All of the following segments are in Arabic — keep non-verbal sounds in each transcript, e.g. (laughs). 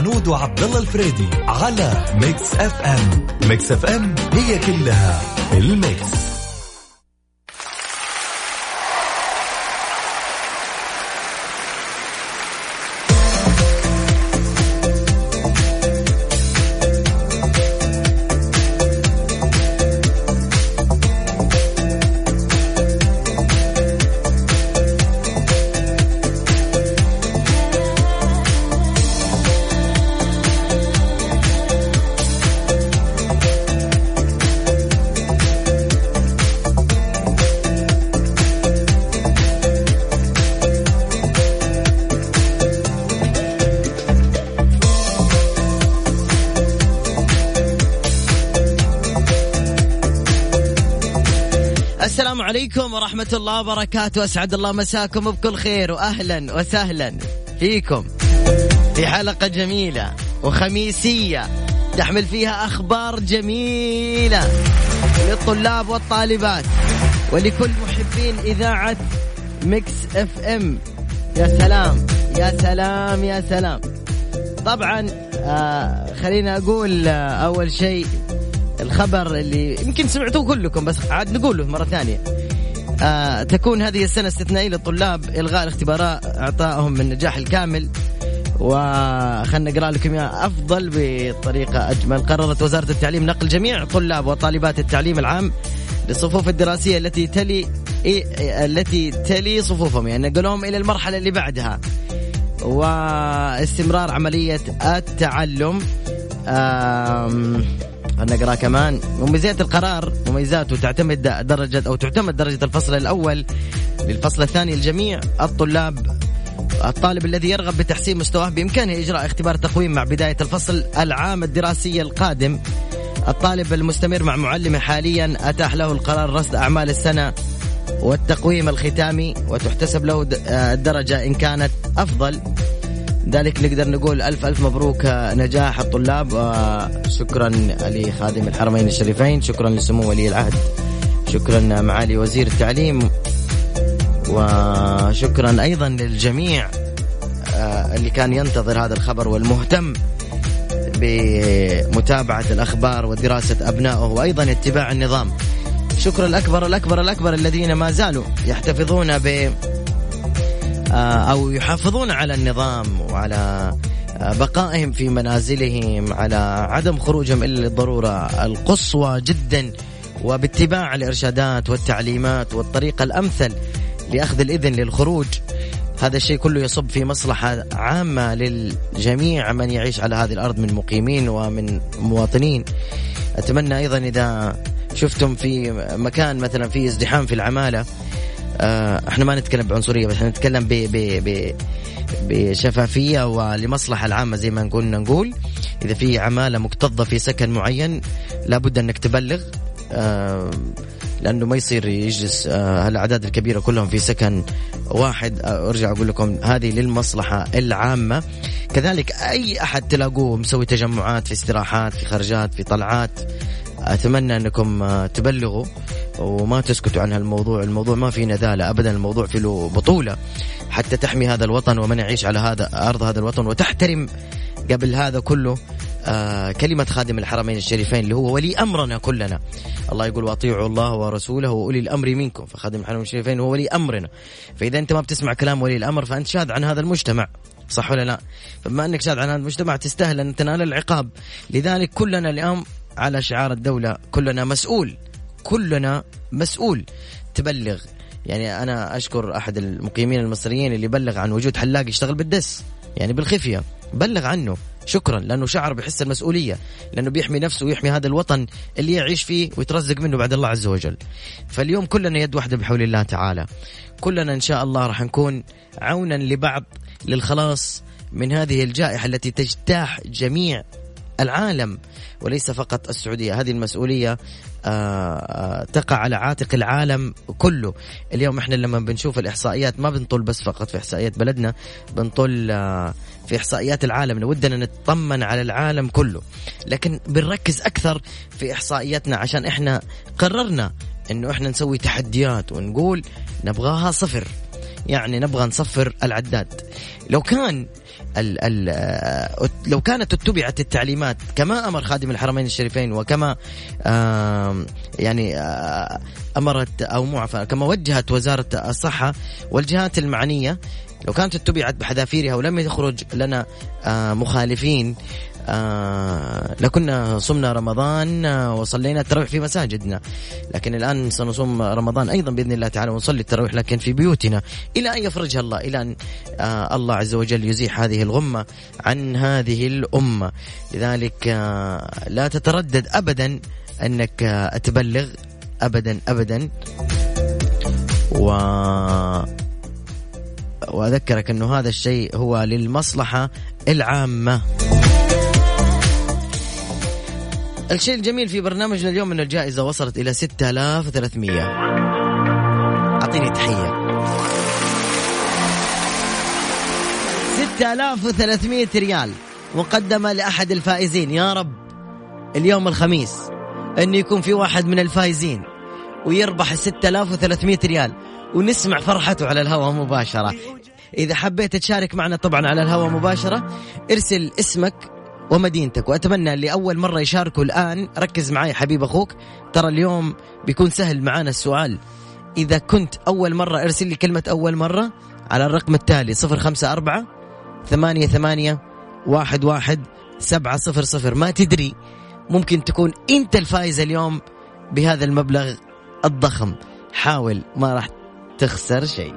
العنود وعبد الله الفريدي على Mix FM Mix FM هي كلها ال mix. عليكم ورحمة الله وبركاته. أسعد الله مساكم بكل خير وأهلا وسهلا فيكم. في حلقة جميلة وخميسية تحمل فيها أخبار جميلة للطلاب والطالبات ولكل محبين إذاعة Mix FM. يا سلام يا سلام يا سلام. طبعا آه خلينا أقول آه أول شيء الخبر اللي يمكن سمعتوه كلكم بس عاد نقوله مرة ثانية. آه تكون هذه السنة استثنائية للطلاب إلغاء الاختبارات إعطائهم النجاح الكامل. وخلنا نقرأ لكم إياه. أفضل بطريقة أجمل. قررت وزارة التعليم نقل جميع طلاب وطالبات التعليم العام للصفوف الدراسية التي تلي التي تلي صفوفهم. يعني نقلهم إلى المرحلة اللي بعدها. واستمرار عملية التعلم. خلنا نقرا كمان. مميزات القرار. مميزاته تعتمد درجة أو تعتمد درجة الفصل الأول للفصل الثاني الجميع الطلاب الطالب الذي يرغب بتحسين مستواه بإمكانه إجراء اختبار تقويم مع بداية الفصل العام الدراسي القادم. الطالب المستمر مع معلمه حاليا أتاح له القرار رصد أعمال السنة والتقويم الختامي وتحتسب له الدرجة إن كانت أفضل. ذلك نقدر نقول ألف ألف مبروك نجاح الطلاب وشكرا لخادم الحرمين الشريفين شكرا لسمو ولي العهد شكرا معالي وزير التعليم وشكرا أيضا للجميع آه، اللي كان ينتظر هذا الخبر والمهتم بمتابعة الأخبار ودراسة أبنائه وأيضا اتباع النظام. شكرا الأكبر الأكبر الأكبر الذين ما زالوا يحتفظون ب آه، أو يحافظون على النظام وعلى آه، بقائهم في منازلهم على عدم خروجهم إلا للضرورة. القصوى جدا وباتباع الإرشادات والتعليمات والطريقة الأمثل لأخذ الإذن للخروج. هذا الشيء كله يصب في مصلحة عامة للجميع من يعيش على هذه الأرض من مقيمين ومن مواطنين. أتمنى أيضا إذا شفتم في مكان مثلا في ازدحام في العمالة آه، إحنا ما نتكلم بعنصرية بس نتكلم ب ب بشفافية ولمصلحة العامة زي ما قلنا نقول. إذا في عمالة مكتظة في سكن معين لابد أنك تبلغ آه، لأنه ما يصير يجلس آه، هالأعداد الكبيرة كلهم في سكن واحد. أرجع أقول لكم هذه للمصلحة العامة. كذلك أي أحد تلاقوه مسوي تجمعات في استراحات في خرجات في طلعات أتمنى أنكم تبلغوا. وما تسكتوا عن هالموضوع. الموضوع ما في نذالة أبدا الموضوع في له بطولة. حتى تحمي هذا الوطن ومن يعيش على هذا أرض هذا الوطن. وتحترم قبل هذا كله آه كلمة خادم الحرمين الشريفين اللي هو ولي أمرنا كلنا. الله يقول وأطيعوا الله ورسوله وأولي الأمر منكم. فخادم الحرمين الشريفين هو ولي أمرنا. فإذا أنت ما بتسمع كلام ولي الأمر فأنت شاذ عن هذا المجتمع. صح ولا لا؟ فبما أنك شاذ عن هذا المجتمع تستاهل أن تنال العقاب. لذلك كلنا اليوم على شعار الدولة كلنا مسؤول كلنا مسؤول. تبلغ يعني أنا أشكر أحد المقيمين المصريين اللي بلغ عن وجود حلاق يشتغل بالدس يعني بالخفية. بلغ عنه شكرا لأنه شعر بحس المسؤولية لأنه بيحمي نفسه ويحمي هذا الوطن اللي يعيش فيه ويترزق منه بعد الله عز وجل. فاليوم كلنا يد واحدة بحول الله تعالى. كلنا إن شاء الله راح نكون عونا لبعض للخلاص من هذه الجائحة التي تجتاح جميع العالم وليس فقط السعودية. هذه المسؤولية آه، آه، تقع على عاتق العالم كله. اليوم إحنا لما بنشوف الإحصائيات ما بنطل بس فقط في إحصائيات بلدنا بنطل آه، في إحصائيات العالم. ودنا نطمن على العالم كله. لكن بنركز أكثر في إحصائياتنا عشان إحنا قررنا إنه إحنا نسوي تحديات ونقول نبغاها صفر. يعني نبغى نصفر العداد. لو كان ال ال لو كانت اتبعت التعليمات كما أمر خادم الحرمين الشريفين وكما يعني أمرت أو مو كما وجهت وزارة الصحة والجهات المعنية لو كانت اتبعت بحذافيرها ولم يخرج لنا مخالفين آه لكنا صمنا رمضان آه وصلينا التراويح في مساجدنا. لكن الآن سنصوم رمضان أيضا بإذن الله تعالى ونصلي التراويح لكن في بيوتنا. إلى أن يفرجها الله إلى أن آه الله عز وجل يزيح هذه الغمة عن هذه الأمة. لذلك لا تتردد أبدا أنك تبلغ أبدا أبدا. و وأذكرك أنه هذا الشيء هو للمصلحة العامة. الشيء الجميل في برنامجنا اليوم أن الجائزة وصلت إلى 6300 أعطيني تحية. 6300 ريال مقدمة لأحد الفائزين. يا رب اليوم الخميس أن يكون في واحد من الفائزين ويربح 6300 ريال ونسمع فرحته على الهواء مباشرة. إذا حبيت تشارك معنا طبعا على الهواء مباشرة ارسل اسمك ومدينتك. وأتمنى اللي اول مرة يشاركوا الآن ركز معي حبيب أخوك ترى اليوم بيكون سهل معانا السؤال. إذا كنت أول مرة ارسل لي كلمة أول مرة على الرقم التالي صفر خمسة أربعة ثمانية ثمانية واحد واحد سبعة صفر صفر. ما تدري ممكن تكون أنت الفائز اليوم بهذا المبلغ الضخم. حاول ما راح تخسر شيء.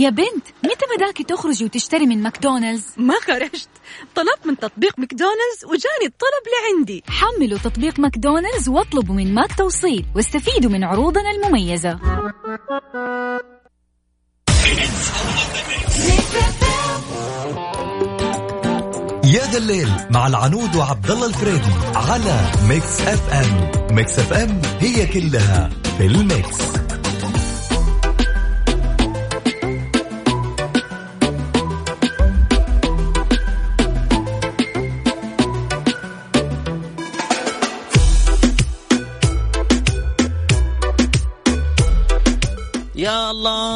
يا بنت متى بداكي تخرجي وتشتري من ماكدونالدز؟ ما خرجت طلبت من تطبيق ماكدونالدز وجاني الطلب لعندي. حملوا تطبيق ماكدونالدز واطلبوا من ماك توصيل واستفيدوا من عروضنا المميزة. يا ذا الليل مع العنود وعبد الله الفريدي على Mix FM. Mix FM هي كلها في الميكس.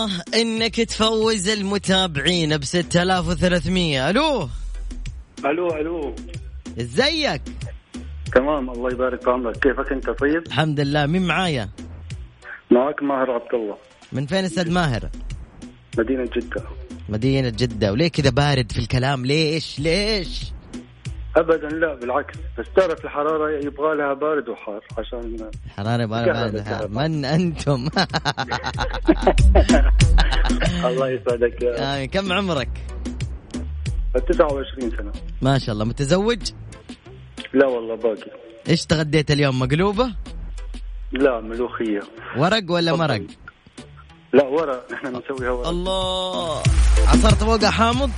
الله إنك تفوز المتابعين ب 6300 ألو؟ ألو ألو. إزيك؟ تمام الله يبارك في عمرك كيفك أنت طيب؟ الحمد لله. مين معايا؟ معك ماهر عبد الله. من فين أستاذ ماهر؟ مدينة جدة. مدينة جدة. وليه كذا بارد في الكلام؟ ليش؟ ليش؟ ابدا لا بالعكس. بس تعرف الحرارة يبغى لها بارد وحار عشان حرارة بارد بارد. كهرباء. من أنتم؟ (laughs) الله يسعدك يا آه، كم عمرك؟ 29 سنة. ما شاء الله. متزوج؟ لا والله باقي. إيش تغديت اليوم؟ مقلوبة؟ لا ملوخية. ورق ولا. مرق؟ لا ورق. نحن بنسويها ورق. الله. عصرت فوقها حامض؟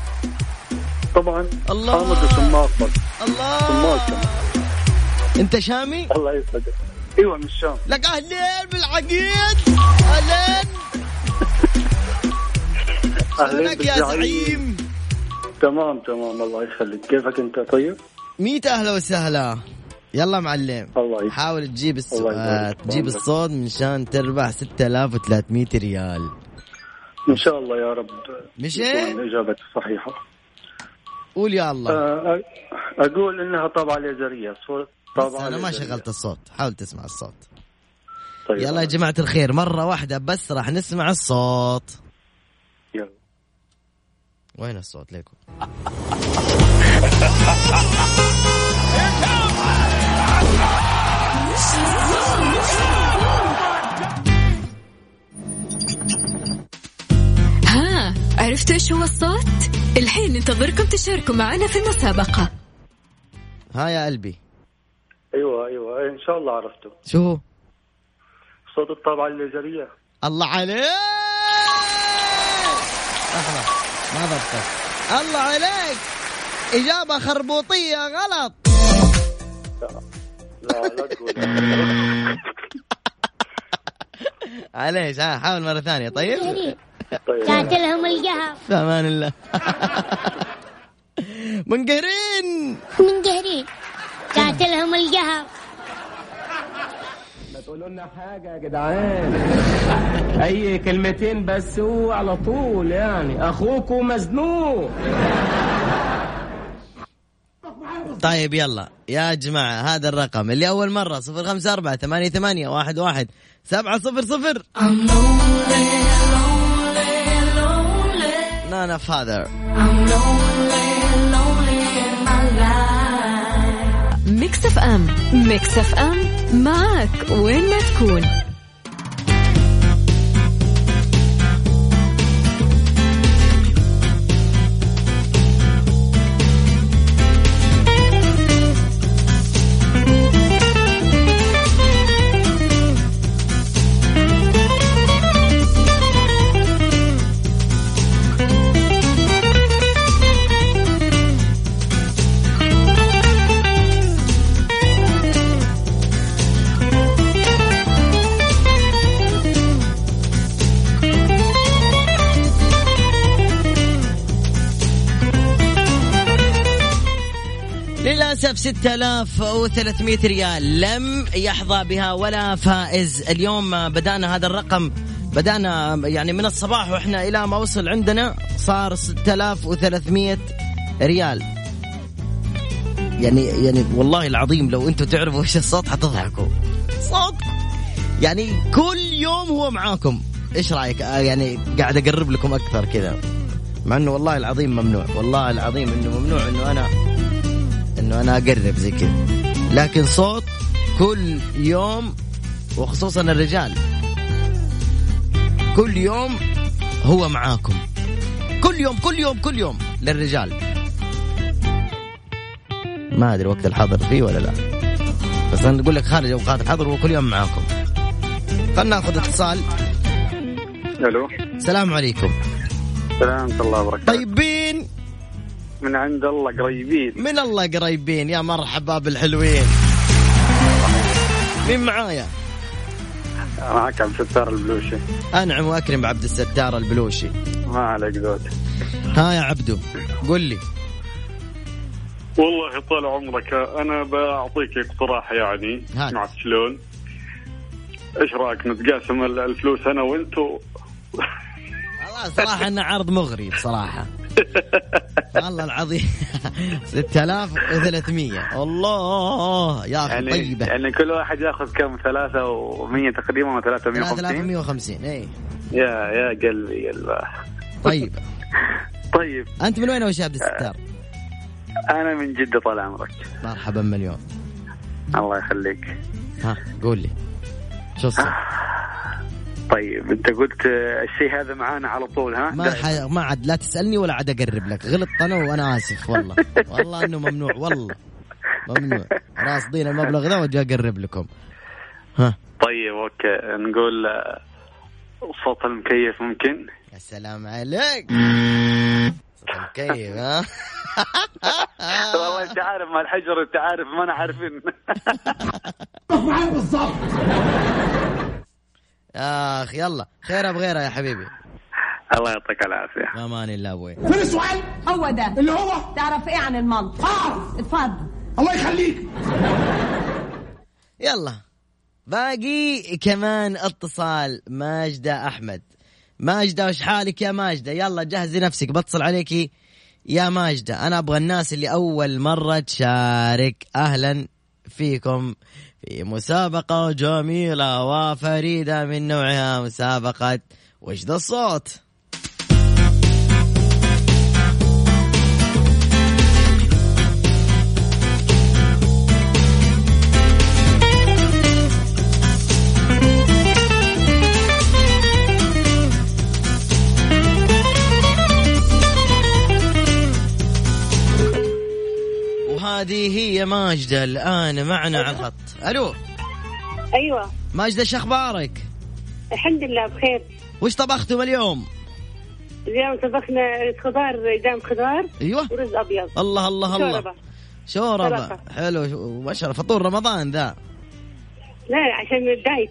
طبعا. الله. وسماق بس. سماق الله. كمان. انت شامي؟ الله يسعدك. إيوه من الشام. لك أهلين بالعقيد. أهلين. (laughs) أهلين يا زعيم؟ تمام تمام. الله يخليك. كيفك أنت؟ طيب؟ ميت أهلا وسهلا. يلا معلم. الله حاول تجيب الله يبارك تجيب. الصوت من تربح 6300 ريال. إن شاء الله يا رب. مش إيه؟ الاجابه صحيحة. قول يا الله. آه، أقول إنها طابعه ليزرية صوت بس طابعه أنا ما. شغلت الصوت حاول تسمع الصوت. طيب يلا يا جماعة الخير مرة واحدة بس راح نسمع الصوت. يلا. وين الصوت؟ ليكم. عرفتوا إيش هو الصوت؟ الحين ننتظركم تشاركوا معنا في المسابقة. ها يا قلبي. أيوه أيوه. إيه، إن شاء الله عرفته شو هو؟ صوت الطابعة الليزريه الله عليك! لحظة ما ضبطت الله عليك! إجابة خربوطية غلط. لا لا تقول. (laughs) معليش ها حاول مرة ثانية طيب. طيب. قاتلهم القهر في أمان الله. منقهرين. من قهرين قاتلهم القهر تقولوا لنا حاجة يا جدعان. أي كلمتين بس هو على طول يعني. أخوكم مزنوق. طيب يلا. يا جماعة هذا الرقم اللي أول مرة صفر خمسة أربعة ثمانية ثمانية واحد واحد سبعة صفر صفر. نانا فاذر ميكس اف ام ميكس اف ام معك وين ما تكون 6300 ريال. لم يحظى بها ولا فائز. اليوم بدأنا هذا الرقم. بدأنا يعني من الصباح وإحنا إلى ما وصل عندنا صار 6300 ريال. يعني يعني والله العظيم لو أنتم تعرفوا إيش الصوت حتضحكوا. صوت. يعني كل يوم هو معاكم. إيش رأيك؟ آه يعني قاعد أقرب لكم أكثر كذا. مع إنه والله العظيم ممنوع. والله العظيم إنه ممنوع إنه أنا إنه أنا أقرب زي كذا. لكن صوت كل يوم وخصوصا الرجال. كل يوم هو معاكم. كل يوم كل يوم كل يوم للرجال. ما أدري وقت الحظر فيه ولا لا. بس أنا أقول لك خارج اوقات الحظر وكل يوم معاكم. خلنا ناخذ اتصال. ألو. السلام عليكم. سلام الله وبركاته. طيبين. من عند الله قريبين. من الله قريبين. يا مرحبا بالحلوين. مين معايا؟ معك عبد الستار البلوشي. أنعم وأكرم عبد الستار البلوشي. ما عليك زود ها يا عبدو قل لي. والله طال عمرك. أنا بعطيك اقتراح يعني. هات. اسمع شلون؟ إيش رأيك نتقاسم ال- الفلوس أنا وأنتو؟ والله صراحة انه عرض مغري بصراحة. (laughs) والله العظيم. (laughs) 6300 الله يا أخي يعني طيبة. يعني كل واحد ياخذ كم؟ ثلاثة ومية تقريبا ولا 350 350 اي يا يا قلبي قلبي. طيبة (laughs) طيب. أنت من وين اول شيء عبد الستار؟ أنا من جدة طال عمرك. مرحبا مليون. الله يخليك. ها قول لي. شو الصوت؟ طيب انت قلت الشيء هذا معانا على طول ها؟ ما دائما. ح... ما عاد لا تسألني ولا عاد أقرب لك. غلط أنا وأنا آسف والله. والله إنه ممنوع والله. ممنوع. راصدين المبلغ ذا وأجي أقرب لكم. ها؟ طيب okay. نقول آه، صوت المكيف ممكن؟ يا سلام عليك. صوت المكيف ها؟ والله أنت عارف مع الحجر أنت عارف ما أنا عارفين. (laughs) يا آخ يلا. خيره بغيره يا حبيبي. الله يعطيك العافية. أمان الله أبوي فين السؤال؟ هو ده. اللي هو؟ تعرف إيه عن المنطق اعرف اتفضل. الله يخليك. يلا. باقي كمان اتصال ماجدة أحمد. ماجدة وش حالك يا ماجدة؟ يلا جهزي نفسك بتصل عليكي يا ماجدة. أنا أبغى الناس اللي أول مرة تشارك. أهلا فيكم. في مسابقة جميلة وفريدة من نوعها مسابقة وش ذا الصوت. وهذه هي ماجدة الآن معنا على الخط. ألو. أيوه. ماجدة شو أخبارك؟ الحمد لله بخير. وش طبختم اليوم؟ اليوم طبخنا خضار قدام خضار. أيوه. ورز أبيض. الله الله الله. شوربة. شوربة. سلطة. حلو. ما شاء الله فطور رمضان ذا. لا عشان ال diet.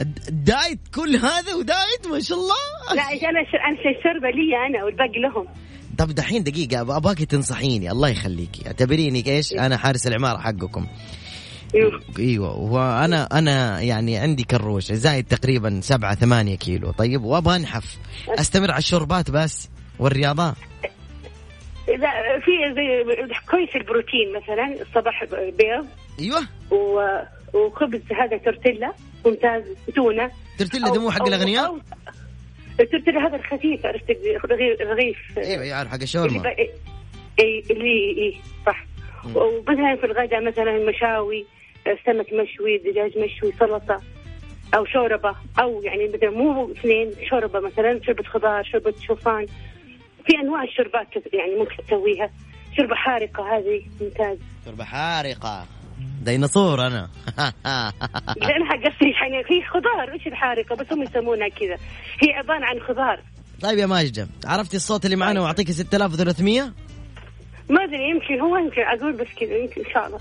ال د- diet كل هذا و diet ما شاء الله. لا عشان أنا أنا الشوربة لي أنا والباقي لهم. طب دحين دقيقة أب- أبغاك تنصحيني الله يخليكي. اعتبريني إيش؟ أنا حارس العمارة حقكم. إيوه. وأنا أنا يعني عندي كروش زايد تقريبا سبعة ثمانية كيلو. طيب وأبغى أنحف. أستمر على الشوربات بس والرياضات لا في زي كويس البروتين مثلا الصباح بيض. أيوه. و... وخبز هذا تورتيلا ممتاز تونة. ترتيلا ده مو حق الأغنياء؟ أو- التورتيلا هذا الخفيف عرفت رغيف رغيف أيوه عارف حق الشاورما اي اللي اي صح. ومثلا في الغداء مثلا مشاوي سمك مشوي دجاج مشوي سلطة أو شوربة أو يعني مثلا مو اثنين شوربة مثلا شوربة خضار شوربة شوفان. في أنواع الشوربات يعني ممكن تسويها. شوربة حارقة هذه ممتاز. شوربة حارقة. ديناصور أنا. (laughs) لانها قصدي يعني في خضار إيش الحارقه بس هم يسمونها كذا. هي عبارة عن خضار. طيب يا ماجدة عرفتي الصوت اللي معنا واعطيك 6300 ما أدري يمكن هو يمكن أقول بس كذا يمكن إن شاء الله.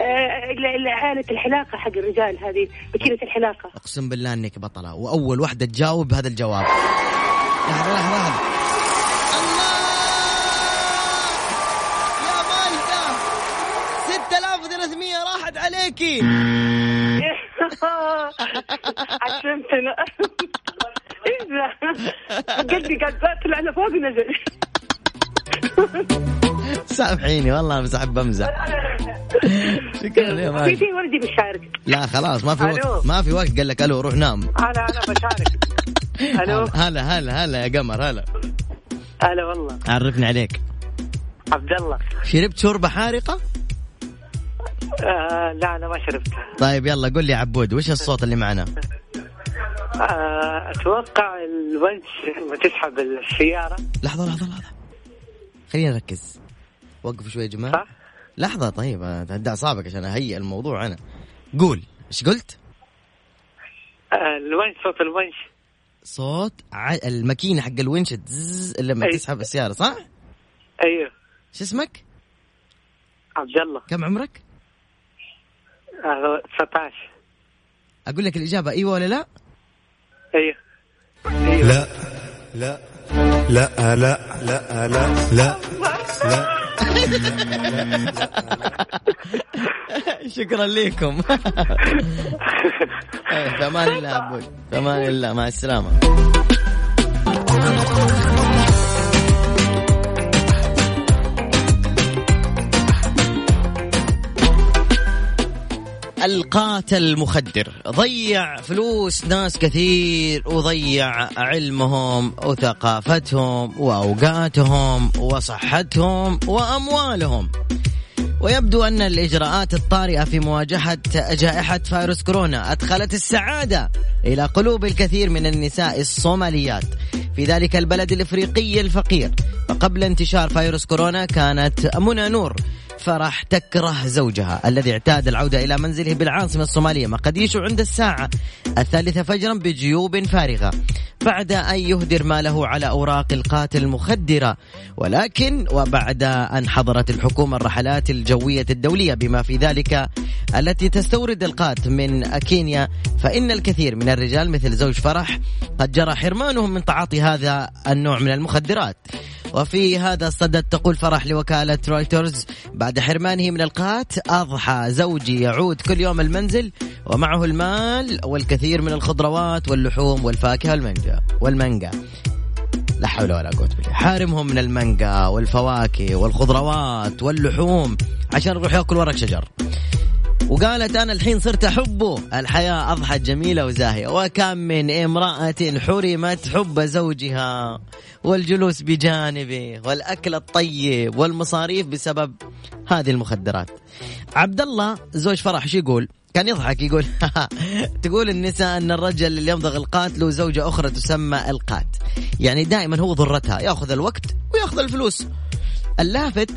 آه، ال- ال- آلة الحلاقة حق الرجال هذه ماكينة الحلاقة. أقسم بالله إنك بطلة وأول واحدة تجاوب هذا الجواب. لحظة لحظة لحظة الله يا ماجدة 6300 عليكي عشمتنا؟ (laughs) قلبي قاعد طلع لفوق ونزل سامحيني والله بس احب امزح شكرا يا في ماجدة في وردي بيشارك. لا خلاص ما في. وقت ما في وقت. قال لك ألو روح نام. أنا أنا بشارك. ألو. هلا هلا هلا يا قمر هلا. هلا والله. عرفني عليك. عبد الله. شربت شوربة حارقة؟ آه لا أنا ما شربتها طيب يلا قول لي عبود وش الصوت اللي معنا؟ آه أتوقع الونش لما تسحب السيارة لحظة لحظة لحظة خلينا نركز وقفوا شوي يا جماعة صح؟ لحظة طيب هدى أعصابك عشان أهيئ الموضوع أنا قول إيش قلت؟ آه الونش صوت الونش صوت ع... الماكينة حق الونش تزز لما أي. تسحب السيارة صح؟ أيوه شو اسمك؟ عبد الله كم عمرك؟ آه 19 أقول لك الإجابة أيوة ولا لا؟ أيوه لا. لا. لا لا لا لا لا (laughs) لا. شكرا لكم. (laughs) إيه، في أمان الله عبود في أمان الله مع السلامة. القاتل المخدر ضيع فلوس ناس كثير وضيع علمهم وثقافتهم وأوقاتهم وصحتهم وأموالهم. ويبدو أن الإجراءات الطارئة في مواجهة جائحة فيروس كورونا أدخلت السعادة إلى قلوب الكثير من النساء الصوماليات. في ذلك البلد الإفريقي الفقير. فقبل انتشار فيروس كورونا كانت منى نور فرح تكره زوجها الذي اعتاد العودة إلى منزله بالعاصمة الصومالية مقديشو عند الساعة الثالثة فجرا بجيوب فارغة بعد أن يهدر ماله على أوراق القاتل المخدرة. ولكن وبعد أن حظرت الحكومة الرحلات الجوية الدولية بما في ذلك التي تستورد القات من كينيا فإن الكثير من الرجال مثل زوج فرح قد جرى حرمانهم من تعاطي هذا النوع من المخدرات. وفي هذا الصدد تقول فرح لوكالة رويترز. بعد حرمانه من القات أضحى زوجي يعود كل يوم المنزل ومعه المال والكثير من الخضروات واللحوم والفاكهة والمانجا والمانجا. لا حول ولا قوة بالله. حارمهم من المانجا والفواكه والخضروات واللحوم عشان يروح ياكل ورق شجر. وقالت أنا الحين صرت أحبه. الحياة أضحت جميلة وزاهية. وكم من امرأة حرمت حب زوجها. والجلوس بجانبه والأكل الطيب والمصاريف بسبب هذه المخدرات. عبد الله زوج فرح شو يقول؟ كان يضحك يقول (laughs) تقول النساء أن الرجل اللي يمضغ القات له زوجه أخرى تسمى القات. يعني دائما هو ضرتها يأخذ الوقت ويأخذ الفلوس. اللافت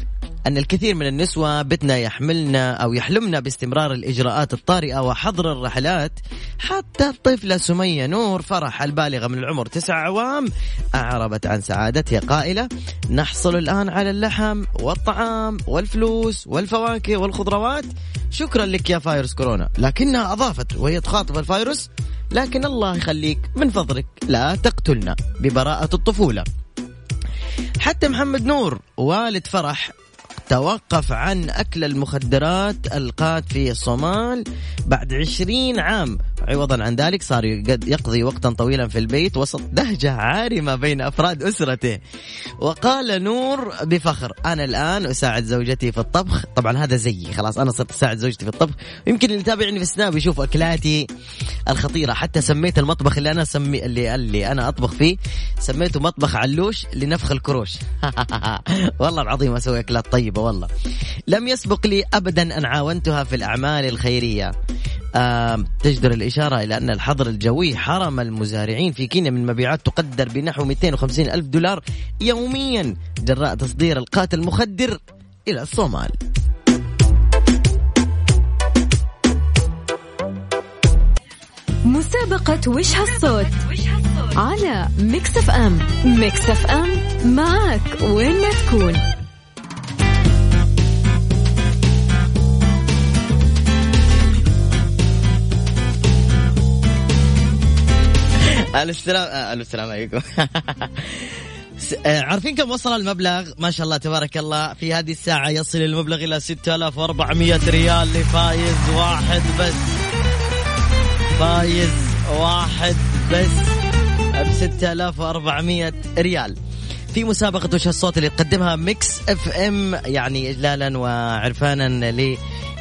أن الكثير من النسوة بدنا يحملنا أو يحلمنا باستمرار الإجراءات الطارئة وحظر الرحلات. حتى الطفلة سمية نور فرح البالغة من العمر تسع عوام أعربت عن سعادتها قائلة نحصل الآن على اللحم والطعام والفلوس والفواكه والخضروات. شكرا لك يا فايروس كورونا. لكنها أضافت وهي تخاطب الفايروس لكن الله يخليك من فضلك لا تقتلنا ببراءة الطفولة. حتى محمد نور والد فرح توقف عن أكل المخدرات القات في الصومال بعد عشرين عام. عوضا عن ذلك صار يقضي وقتا طويلا في البيت وسط دهجة عارمة بين أفراد أسرته. وقال نور بفخر أنا الآن أساعد زوجتي في الطبخ. طبعا هذا زيي خلاص أنا صرت أساعد زوجتي في الطبخ. يمكن اللي يتابعني في سناب يشوف أكلاتي الخطيرة. حتى سميت المطبخ اللي أنا سمي اللي اللي أنا أطبخ فيه سميته مطبخ علوش لنفخ الكروش. (laughs) والله العظيم أسوي أكلات طيبة. والله. لم يسبق لي أبدا أن عاونتها في الأعمال الخيرية. آه تجدر الإشارة إلى أن الحظر الجوي حرم المزارعين في كينيا من مبيعات تقدر بنحو 250 ألف دولار يوميا جراء تصدير القاتل المخدر إلى الصومال. مسابقة وش هالصوت؟ على Mix FM. Mix FM معك وين ما تكون. السلام آه، السلام عليكم. (laughs) آه، عارفين كم وصل المبلغ؟ ما شاء الله تبارك الله. في هذه الساعة يصل المبلغ إلى 6400 ريال لفايز واحد بس. فايز واحد بس ب 6400 ريال. في مسابقة وش الصوت اللي تقدمها Mix FM يعني اجلالا وعرفانا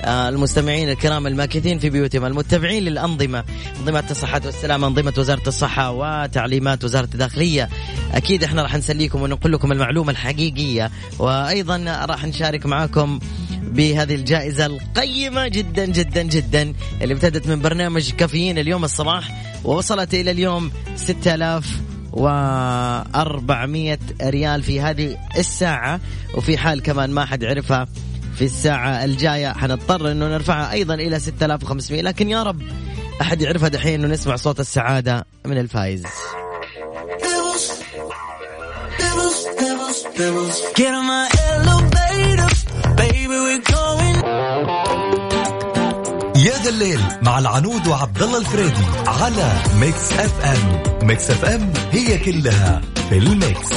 للمستمعين الكرام الماكثين في بيوتهم المتبعين للأنظمة أنظمة الصحة والسلامة أنظمة وزارة الصحة وتعليمات وزارة الداخلية. أكيد إحنا راح نسليكم ونقول لكم المعلومة الحقيقية وأيضا راح نشارك معاكم بهذه الجائزة القيمة جدا جدا جدا اللي ابتدت من برنامج كافيين اليوم الصباح ووصلت إلى اليوم 6000 و400 ريال في هذه الساعة وفي حال كمان ما حد عرفها في الساعة الجاية. حنضطر إنه نرفعها أيضا إلى 6500 لكن يا رب أحد يعرفها دحين إنه نسمع صوت السعادة من الفايز. Get on my elevator, baby, we're going. يا ذا الليل مع العنود وعبد الله الفريدي على Mix FM Mix FM هي كلها في ال mix.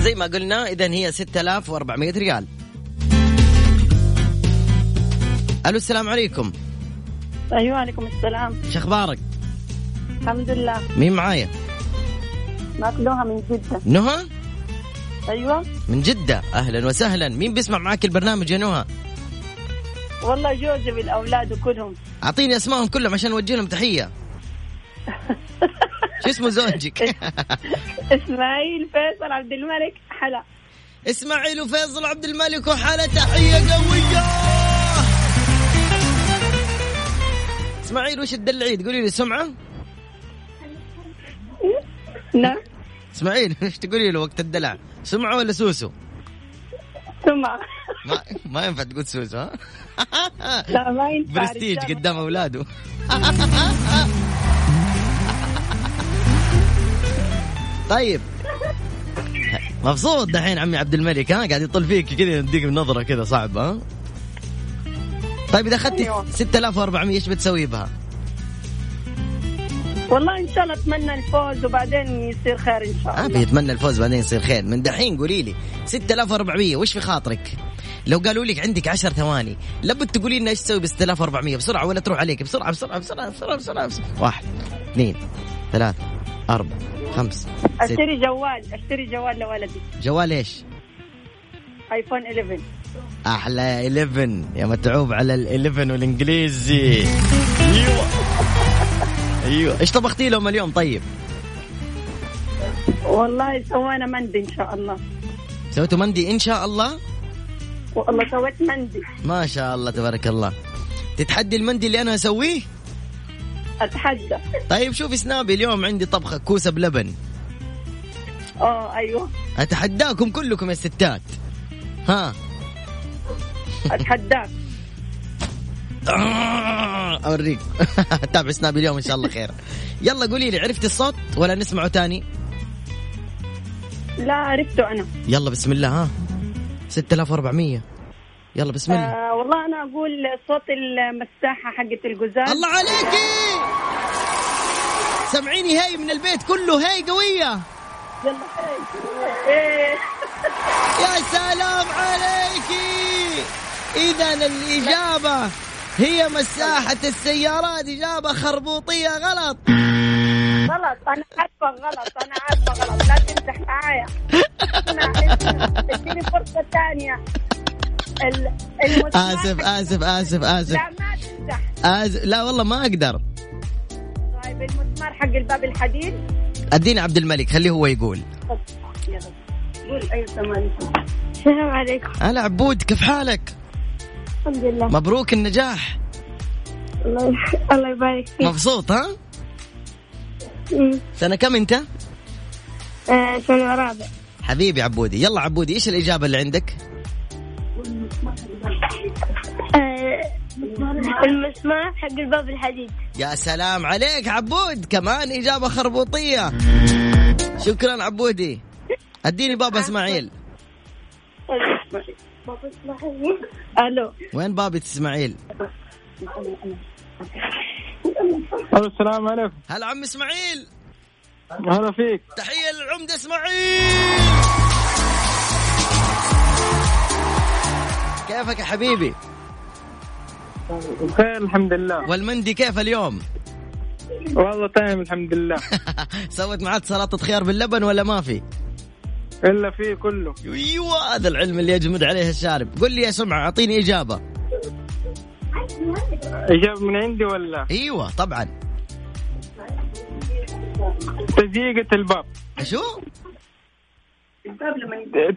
زي ما قلنا اذا هي 6400 ريال. ألو السلام عليكم. أيوه عليكم السلام. شو أخبارك؟ الحمد لله. مين معايا؟ ماكلوها من جدة. نهى؟ أيوه. من جدة؟ أهلا وسهلا. مين بيسمع معاك البرنامج يا نهى؟ والله جوزي بالأولاد وكلهم. أعطيني أسمائهم كلهم عشان أوجه لهم تحية. (laughs) شو اسمه زوجك؟ (laughs) إسماعيل فيصل عبد الملك. حلا. إسماعيل وفيصل عبد الملك وحالة تحية قوية. اسماعيل وش تدلعي تقولي لي سمعة. نعم. اسماعيل وش تقولي له وقت الدلع؟ سمعة ولا سوسو؟ سمع ما, ما ينفع تقول سوسو ها؟ لا ما ينفع برستيج. قدام أولاده. طيب. مبسوط دحين عمي عبد الملك ها؟ قاعد يطل فيك كذا يديك بنظره كذا صعبة ها؟ طيب إذا أخذتي أيوة. 6400 إيش بتسوي بها؟ والله إن شاء الله أتمنى الفوز وبعدين يصير خير إن شاء آه الله بيتمنى الفوز بعدين يصير خير من دحين قولي لي 6400 وش في خاطرك؟ لو قالوا لك عندك 10 ثواني لابد تقولي لنا إيش تسوي ب 6400 بسرعة ولا تروح عليك بسرعة بسرعة بسرعة بسرعة بسرعة, بسرعة. واحد اثنين ثلاثة أربعة خمسة أشتري جوال أشتري جوال لولدي جوال إيش؟ آيفون 11 أحلى 11 يا متعوب على ال 11 والإنجليزي. أيوه. أيوه. إيش طبختي لهم اليوم طيب؟ والله سوينا مندي إن شاء الله. سويتوا مندي إن شاء الله؟ والله سويت مندي. ما شاء الله تبارك الله. تتحدي المندي اللي أنا أسويه؟ أتحدى. طيب شوفي سنابي اليوم عندي طبخة كوسة بلبن. آه أيوه. أتحداكم كلكم يا ستات. ها. اتحداك آه، أوريك. (laughs) تابع سنابي اليوم إن شاء الله خير. يلا قولي لي عرفتي الصوت ولا نسمعه تاني؟ لا عرفته أنا. يلا بسم الله ها. 6400 يلا بسم الله. آه والله أنا أقول صوت المساحة حقت القزاز الله عليكي. سمعيني هاي من البيت كله. هاي قوية. يلا إيه. يا سلام عليكي إذا الإجابة هي مساحة السيارات. إجابة خربوطية غلط. غلط. أنا عارفة غلط. أنا عارفة غلط. لا تمزح معايا. أنا- اديني فرصة ثانية. ال- المسمار آسف آسف آسف آسف. لا ما تمزح آسف. لا والله ما أقدر. طيب المسمار حق الباب الحديد. أديني عبد الملك خليه هو يقول. قول أي ثمانية السلام عليكم. هلا عبود كيف حالك؟ الحمد لله. مبروك النجاح. الله الله يبارك فيك. مبسوط ها؟ أمم. سنة كم أنت؟ آه، سنة رابع حبيبي عبودي يلا عبودي إيش الإجابة اللي عندك؟ آه، المسمار حق الباب الحديد. يا سلام عليك عبود كمان إجابة خربوطية. شكرا عبودي. اديني بابا اسماعيل. ألو. وين بابة اسماعيل؟ ألو السلام عليكم. هلا عم اسماعيل. هلا فيك. تحية للعمدة اسماعيل. كيفك يا حبيبي؟ بخير الحمد لله. والمندي كيف اليوم؟ والله تمام الحمد لله. (laughs) سوت معك سلطة خيار باللبن ولا ما في؟ إلا في كله. أيوه هذا العلم اللي يجمد عليه الشارب. قل لي يا سمعة أعطيني إجابة. إجابة من عندي ولا؟ أيوه طبعا. تزييقة الباب. شو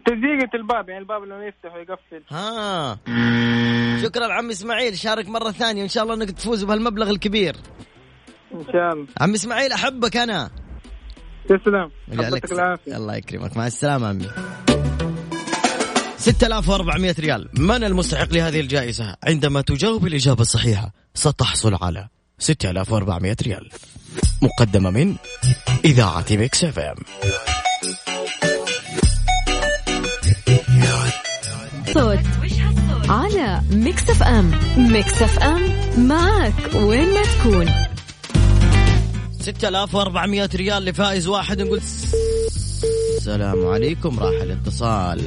تزييقة الباب يعني الباب لما يفتح ويقفل. ها. شكرا عم إسماعيل شارك مرة ثانية ان شاء الله انك تفوز بهالمبلغ الكبير. إن شاء الله. عم إسماعيل أحبك أنا. تسلم. يعطيك العافية. الله يكرمك. مع السلامة عمي 6400 ريال. من المستحق لهذه الجائزة؟ عندما تجاوب الإجابة الصحيحة ستحصل على 6400 ريال. مقدمة من إذاعة Mix FM. صوت على Mix FM. Mix FM معك وين ما تكون. 6400 ريال لفائز واحد. نقول السلام عليكم راح الإتصال.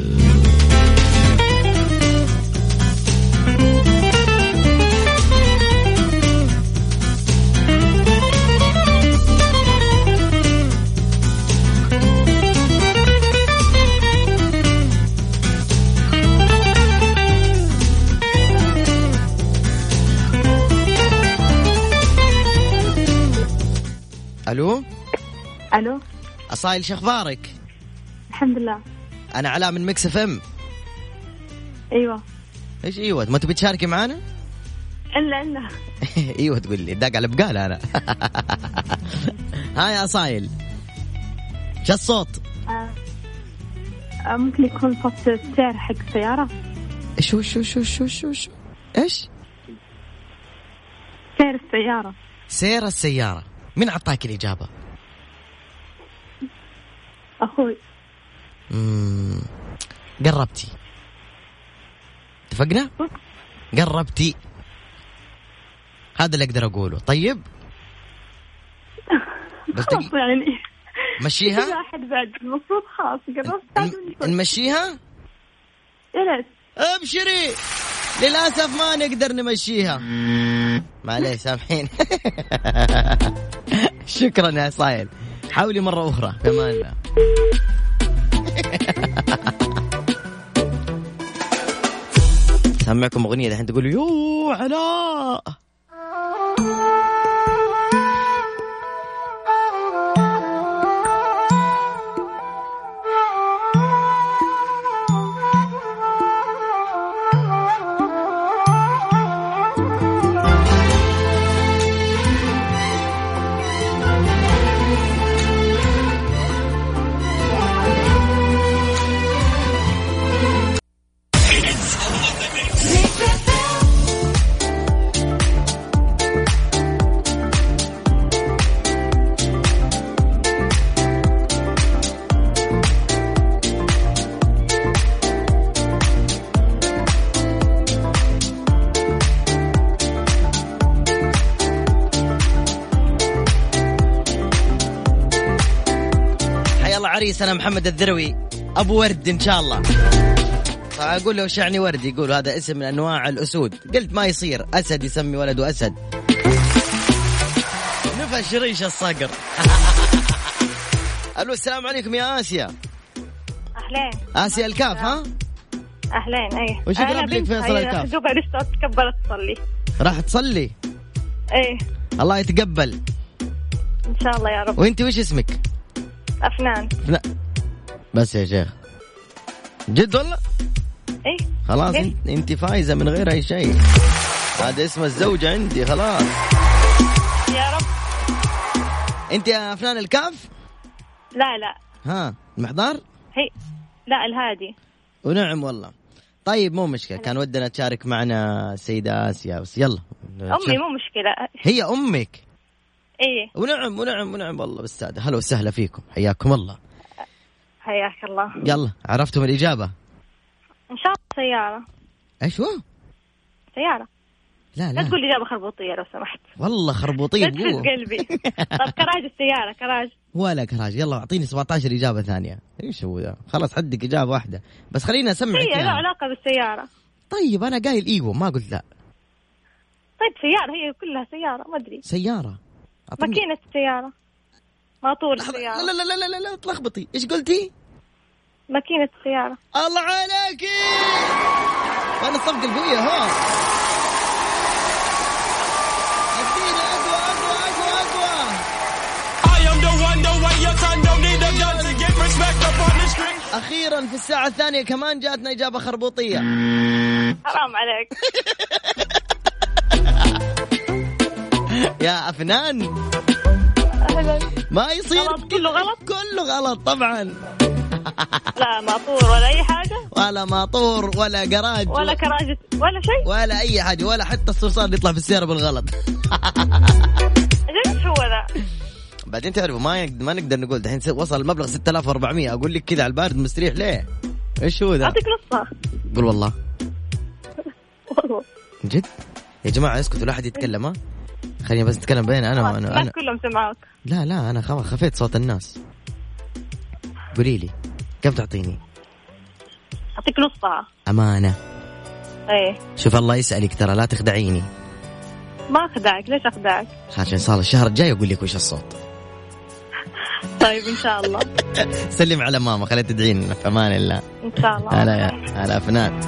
أصايل شخبارك الحمد لله. أنا علاء من Mix FM. أيوه. إيش إيوه ما تبي تشاركي معانا؟ إلا إلا. (laughs) إيوه تقول لي داق على بقالة أنا. (laughs) Hi أصايل. شو الصوت؟ آه، ممكن يكون صوت السير حق السيارة؟ شو شو شو شو شو شو؟ إيش؟ سير السيارة. سير السيارة. من عطاك الإجابة؟ أخوي. مم. قربتي. اتفقنا؟ قربتي. هذا اللي أقدر أقوله. طيب؟ (laughs) بس. خلاص يعني مشيها؟ واحد بعد. المفروض خلاص قربت. نمشيها؟ يا ليت ابشري. للأسف ما نقدر نمشيها. معليش سامحين. (laughs) شكرا يا صايل حاولي مرة أخرى في أمان الله. سامعكم أغنية الحين تقول يو علاء. عريس أنا محمد الذروي أبو ورد إن شاء الله. أقول له وش يعني ورد؟ يقول هذا اسم من أنواع الأسود. قلت ما يصير أسد يسمي ولده أسد. نفش ريش الصقر. (laughs) ألو السلام عليكم يا آسيا. أهلين. آسيا الكاف ها؟ أهلين إيه وش يقرب لك فيصل الكاف؟ دوبها لسه تكبرت تصلي. راح تصلي؟ إيه. الله يتقبل. إن شاء الله يا رب. وأنت وش اسمك؟ أفنان. لا. بس يا شيخ. جد والله؟ إيه. خلاص إيه. انت, إنت فايزة من غير أي شيء. هذا اسم الزوجة عندي خلاص. يا رب. إنت يا أفنان الكاف؟ لا لا. ها المحضار هي لا الهادي. ونعم والله. طيب مو مشكلة. كان ودنا تشارك معنا السيده آسيا. بس يلا. أمي مو مشكلة. هي أمك. إيه. ونعم ونعم ونعم. والله بالساده هلا وسهلا فيكم. حياكم الله. حياك الله. يلا عرفتم الإجابة؟ إن شاء الله سيارة. إيش هو؟ سيارة. لا لا. لا تقول لي إجابة خربوطية لو سمحت. والله لا خربوطيه تفز بقوه قلبي. (laughs) طب كراج السيارة كراج. ولا كراج. يلا أعطيني 17 إجابة ثانية. إيش هو ذا خلاص حدك إجابة واحدة. بس خليني أسمعك هي له يعني. علاقة بالسيارة. طيب أنا قايل أيوه ما قلت لا. طيب سيارة هي كلها سيارة ما أدري. سيارة. ماكينة السيارة. موتور لحظة، السيارة. لا لا لا لا لا, لا تلخبطي. إيش قلتي؟ ماكينة السيارة. الله عليك! وأنا الصفقه القويه ها. أديني أقوى أقوى أقوى أقوى. أخيرا في الساعة الثانية كمان جاتنا إجابة خربوطية. حرام عليك. (laughs) يا أفنان. أهلاً. ما يصير غلط، كله غلط؟ كله غلط طبعا. لا ماطور ولا أي حاجة. ولا ماطور ولا جراج ولا كراجة ولا شيء. ولا أي حاجة ولا حتى الصرصار اللي يطلع في السيارة بالغلط. إيش هو ذا؟ بعدين تعرفوا ما ما نقدر نقول دحين وصل المبلغ 6400 أقول لك كذا على البارد مستريح ليه؟ إيش هو ذا؟ أعطيك نصها قول والله. والله. جد؟ يا جماعة اسكتوا لا أحد يتكلم ها؟ خليني بس نتكلم بين أنا وأنا الناس أنا. كلهم سمعوك. لا لا أنا خفيت صوت الناس. قولي لي كم تعطيني؟ أعطيك نصها. أمانة. إيه. شوف الله يسألك ترى لا تخدعيني. ما أخدعك ليش أخدعك؟ عشان صار الشهر الجاي أقول لك وش الصوت. (laughs) طيب إن شاء الله. (laughs) سلم على ماما خليها تدعين في أمان الله. إن شاء الله. هلا يا هلا فنان